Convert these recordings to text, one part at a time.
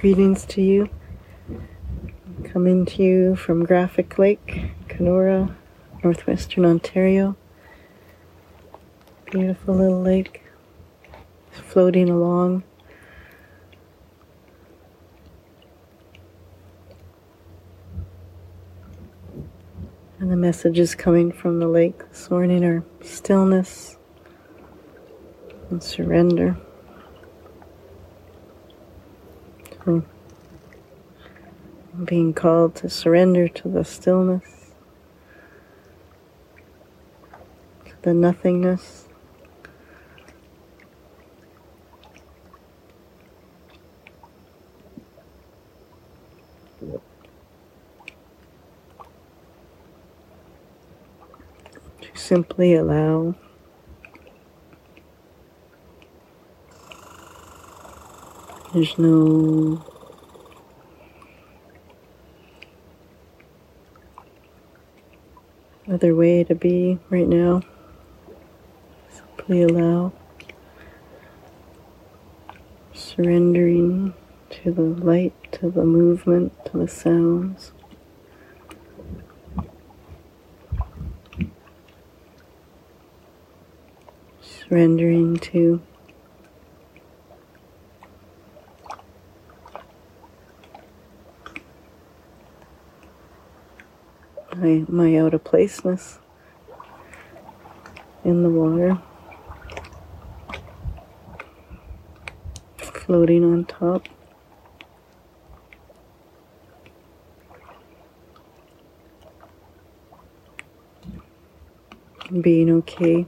Greetings to you. Coming to you from Graphic Lake, Kenora, northwestern Ontario. Beautiful little lake floating along. And the messages coming from the lake this morning are stillness and surrender. So, being called to surrender to the stillness, to the nothingness. To simply allow There's no other way to be right now. Simply allow surrendering to the light, to the movement, to the sounds. Surrendering to my, my out of placeness in the water, floating on top. Being okay.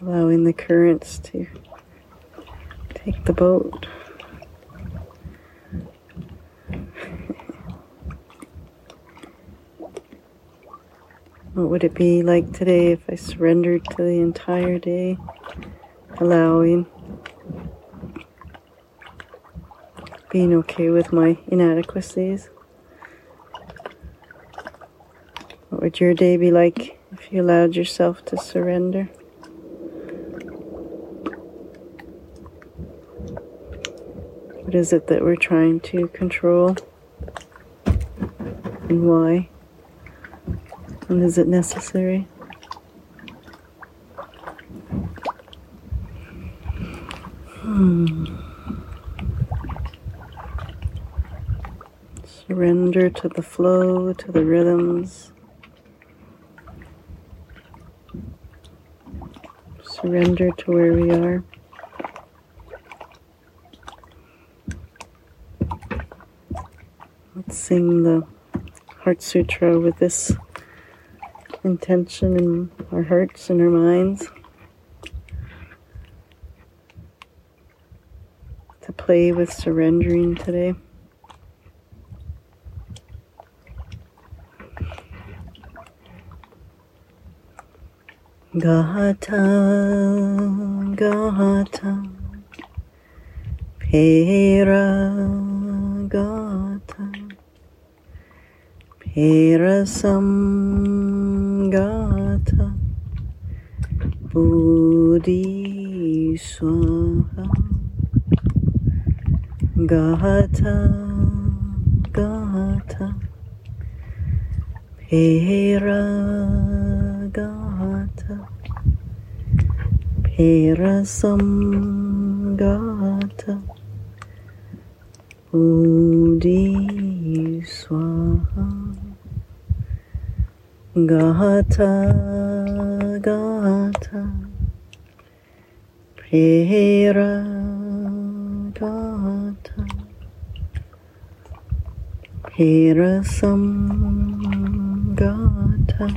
Allowing the currents to take the boat. What would it be like today if I surrendered to the entire day, allowing, being okay with my inadequacies? What would your day be like if you allowed yourself to surrender? What is it that we're trying to control? And why? And is it necessary? Hmm. Surrender to the flow, to the rhythms. Surrender to where we are. Let's the Heart Sutra with this intention in our hearts and our minds. To play with surrendering today. Gata, Gata, Pera, Gata, Perasam, Gata, Buddhi Swaha, Gata, Gata, Pera, Gata, Perasam, Gata, Buddhi Swaha. Gata, Gata, Prera, Gata, Perasam, Gata,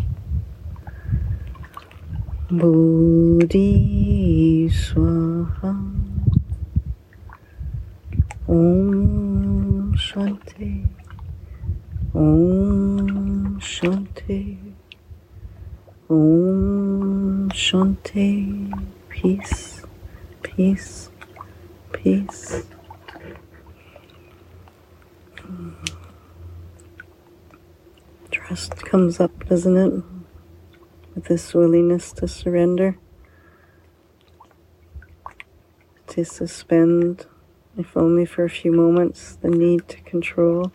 Buddhi Swaha, Om Shanti, Om Shanti. Om Shanti, peace, peace, peace. Trust comes up, doesn't it? with this willingness to surrender, to suspend, if only for a few moments, the need to control.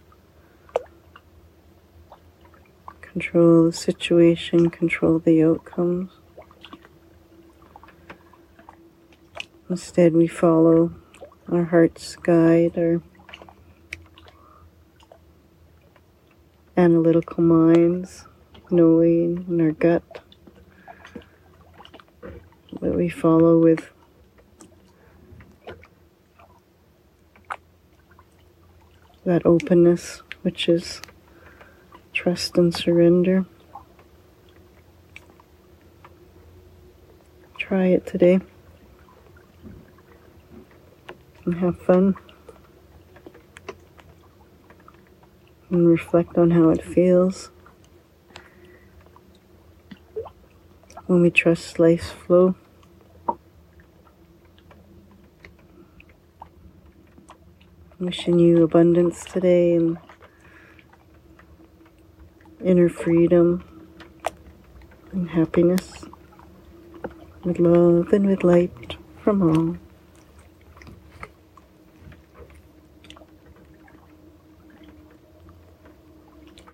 Control the situation, control the outcomes. Instead, we follow our heart's guide, our analytical minds, knowing in our gut that we follow with that openness, which is trust and surrender. Try it today and have fun and reflect on how it feels when we trust life's flow. Wishing you abundance today and inner freedom and happiness with love and with light from all.